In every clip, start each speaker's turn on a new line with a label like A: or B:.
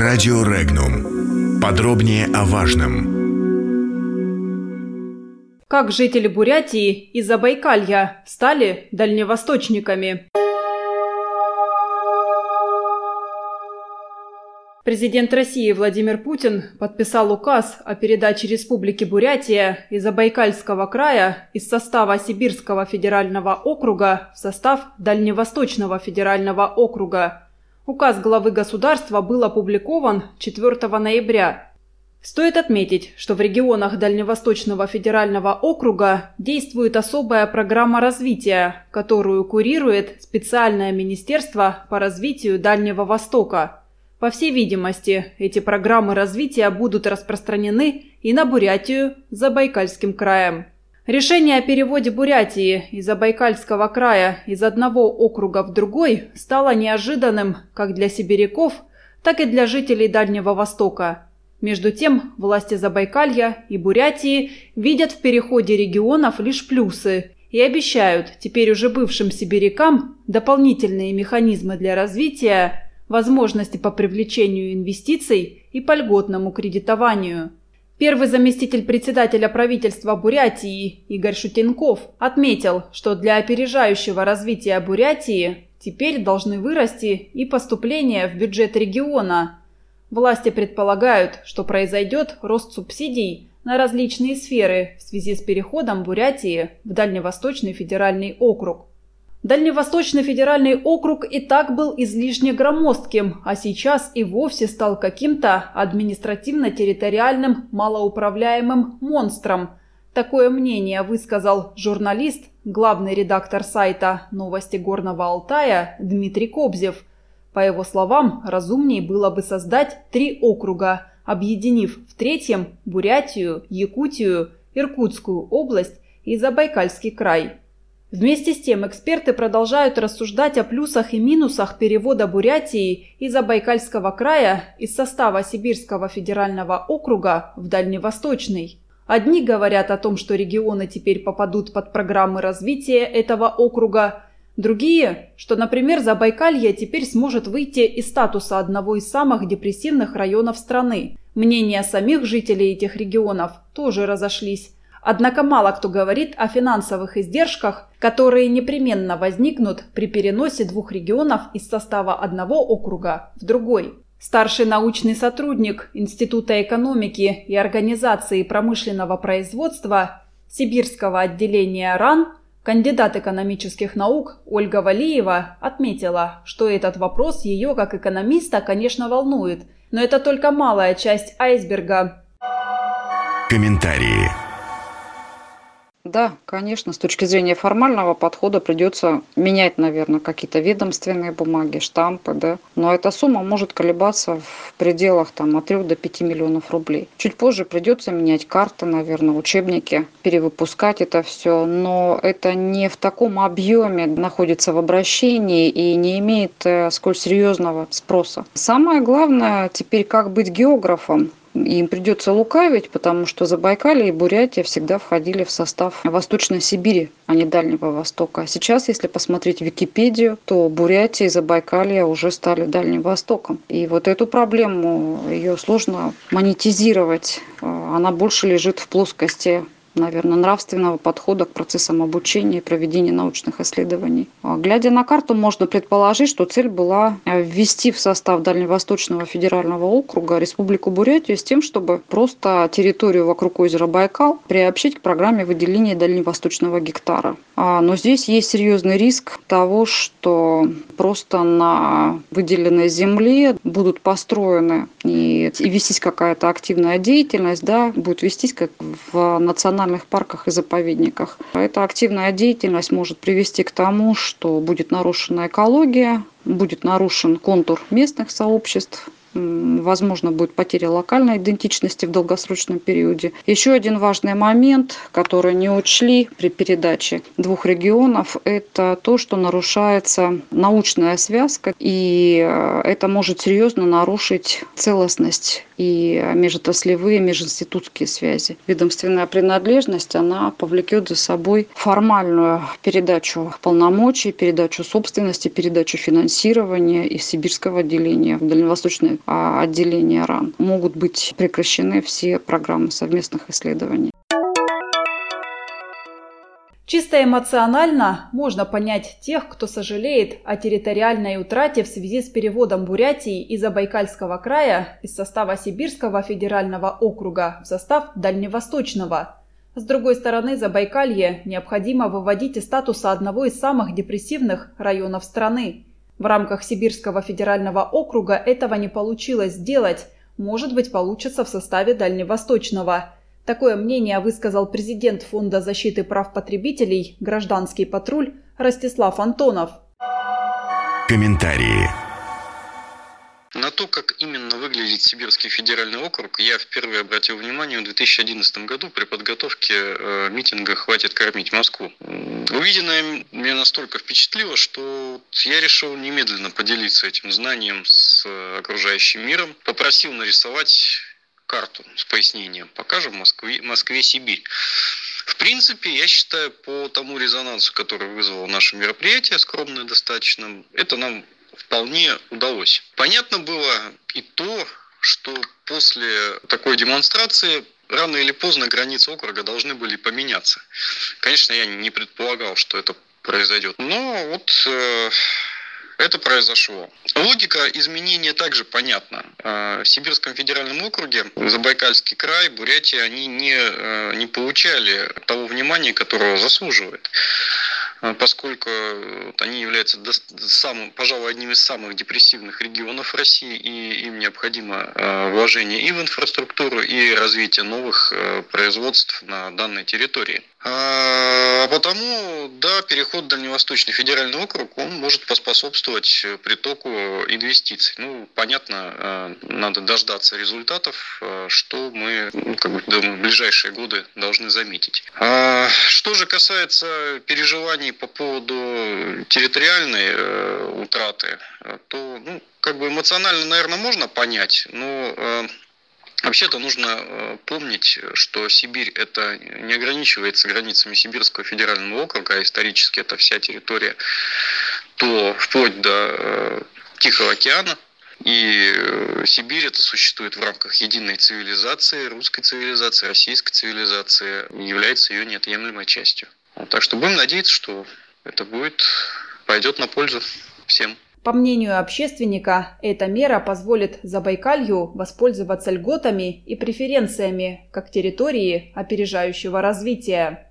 A: Радио Регнум. Подробнее о важном.
B: Как жители Бурятии и Забайкалья стали дальневосточниками? Президент России Владимир Путин подписал указ о передаче Республики Бурятия и Забайкальского края из состава Сибирского федерального округа в состав Дальневосточного федерального округа. Указ главы государства был опубликован 4 ноября. Стоит отметить, что в регионах Дальневосточного федерального округа действует особая программа развития, которую курирует специальное министерство по развитию Дальнего Востока – по всей видимости, эти программы развития будут распространены и на Бурятию с Забайкальским краем. Решение о переводе Бурятии из Забайкальского края из одного округа в другой стало неожиданным как для сибиряков, так и для жителей Дальнего Востока. Между тем, власти Забайкалья и Бурятии видят в переходе регионов лишь плюсы и обещают теперь уже бывшим сибирякам дополнительные механизмы для развития возможности по привлечению инвестиций и по льготному кредитованию. Первый заместитель председателя правительства Бурятии Игорь Шутенков отметил, что для опережающего развития Бурятии теперь должны вырасти и поступления в бюджет региона. Власти предполагают, что произойдет рост субсидий на различные сферы в связи с переходом Бурятии в Дальневосточный федеральный округ. Дальневосточный федеральный округ и так был излишне громоздким, а сейчас и вовсе стал каким-то административно-территориальным малоуправляемым монстром. Такое мнение высказал журналист, главный редактор сайта «Новости Горного Алтая» Дмитрий Кобзев. По его словам, разумнее было бы создать три округа, объединив в третьем Бурятию, Якутию, Иркутскую область и Забайкальский край. Вместе с тем эксперты продолжают рассуждать о плюсах и минусах перевода Бурятии из Забайкальского края из состава Сибирского федерального округа в Дальневосточный. Одни говорят о том, что регионы теперь попадут под программы развития этого округа, другие, что, например, Забайкалье теперь сможет выйти из статуса одного из самых депрессивных районов страны. Мнения самих жителей этих регионов тоже разошлись. Однако мало кто говорит о финансовых издержках, которые непременно возникнут при переносе двух регионов из состава одного округа в другой. Старший научный сотрудник Института экономики и организации промышленного производства Сибирского отделения РАН, кандидат экономических наук Ольга Валиева отметила, что этот вопрос ее как экономиста, конечно, волнует, но это только малая часть айсберга.
A: Комментарии.
C: Да, конечно, с точки зрения формального подхода придется менять, наверное, какие-то ведомственные бумаги, штампы, да. Но эта сумма может колебаться в пределах там, от 3 до 5 миллионов рублей. Чуть позже придется менять карты, наверное, учебники, перевыпускать это все. Но это не в таком объеме находится в обращении и не имеет э, сколь серьезного спроса. Самое главное теперь как быть географом им придется лукавить, потому что Забайкалье и Бурятия всегда входили в состав Восточной Сибири, а не Дальнего Востока. А сейчас, если посмотреть Википедию, то Бурятия и Забайкалье уже стали Дальним Востоком. И вот эту проблему, ее сложно монетизировать. Она больше лежит в плоскости наверное, нравственного подхода к процессам обучения и проведения научных исследований. А, глядя на карту, можно предположить, что цель была э, ввести в состав Дальневосточного федерального округа Республику Бурятию с тем, чтобы просто территорию вокруг озера Байкал приобщить к программе выделения дальневосточного гектара. А, но здесь есть серьезный риск того, что просто на выделенной земле будут построены и, и вестись какая-то активная деятельность, да, будет вестись как в национальном национальных парках и заповедниках. Эта активная деятельность может привести к тому, что будет нарушена экология, будет нарушен контур местных сообществ, возможно, будет потеря локальной идентичности в долгосрочном периоде. Еще один важный момент, который не учли при передаче двух регионов, это то, что нарушается научная связка, и э, это может серьезно нарушить целостность и межотраслевые, межинститутские связи. Ведомственная принадлежность, она повлекет за собой формальную передачу полномочий, передачу собственности, передачу финансирования из сибирского отделения в дальневосточное а, отделение РАН. Могут быть прекращены все программы совместных исследований.
B: Чисто эмоционально можно понять тех, кто сожалеет о территориальной утрате в связи с переводом Бурятии из Забайкальского края из состава Сибирского федерального округа в состав Дальневосточного. С другой стороны, Забайкалье необходимо выводить из статуса одного из самых депрессивных районов страны. В рамках Сибирского федерального округа этого не получилось сделать, может быть получится в составе Дальневосточного – Такое мнение высказал президент Фонда защиты прав потребителей «Гражданский патруль» Ростислав Антонов.
A: Комментарии.
D: На то, как именно выглядит Сибирский федеральный округ, я впервые обратил внимание в 2011 году при подготовке э, митинга «Хватит кормить Москву». Увиденное меня настолько впечатлило, что я решил немедленно поделиться этим знанием с окружающим миром. Попросил нарисовать карту с пояснением. Покажем Москве, Москве Сибирь. В принципе, я считаю, по тому резонансу, который вызвало наше мероприятие, скромное достаточно, это нам вполне удалось. Понятно было и то, что после такой демонстрации рано или поздно границы округа должны были поменяться. Конечно, я не предполагал, что это произойдет. Но вот э, это произошло. Логика изменения также понятна. Э, в Сибирском федеральном округе Забайкальский край, Бурятия, они не, э, не получали того внимания, которого заслуживают поскольку они являются самым, пожалуй, одним из самых депрессивных регионов России, и им необходимо вложение и в инфраструктуру, и развитие новых производств на данной территории. А потому, да, переход в Дальневосточный федеральный округ, он может поспособствовать притоку инвестиций. Ну, понятно, э, надо дождаться результатов, э, что мы, ну, как бы, думаю, в ближайшие годы должны заметить. А что же касается переживаний по поводу территориальной э, утраты, то, ну, как бы эмоционально, наверное, можно понять, но Вообще-то нужно э, помнить, что Сибирь это не ограничивается границами Сибирского федерального округа, а исторически это вся территория, то вплоть до э, Тихого океана. И э, Сибирь это существует в рамках единой цивилизации, русской цивилизации, российской цивилизации, является ее неотъемлемой частью. Так что будем надеяться, что это будет, пойдет на пользу всем.
B: По мнению общественника, эта мера позволит Забайкалью воспользоваться льготами и преференциями как территории опережающего развития.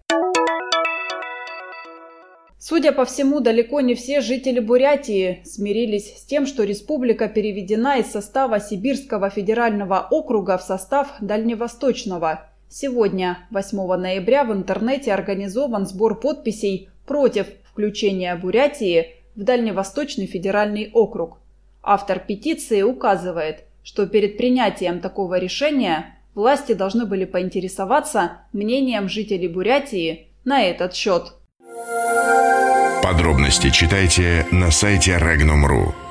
B: Судя по всему, далеко не все жители Бурятии смирились с тем, что республика переведена из состава Сибирского федерального округа в состав Дальневосточного. Сегодня, 8 ноября, в интернете организован сбор подписей против включения Бурятии в Дальневосточный федеральный округ. Автор петиции указывает, что перед принятием такого решения власти должны были поинтересоваться мнением жителей Бурятии на этот счет.
A: Подробности читайте на сайте Regnum.ru.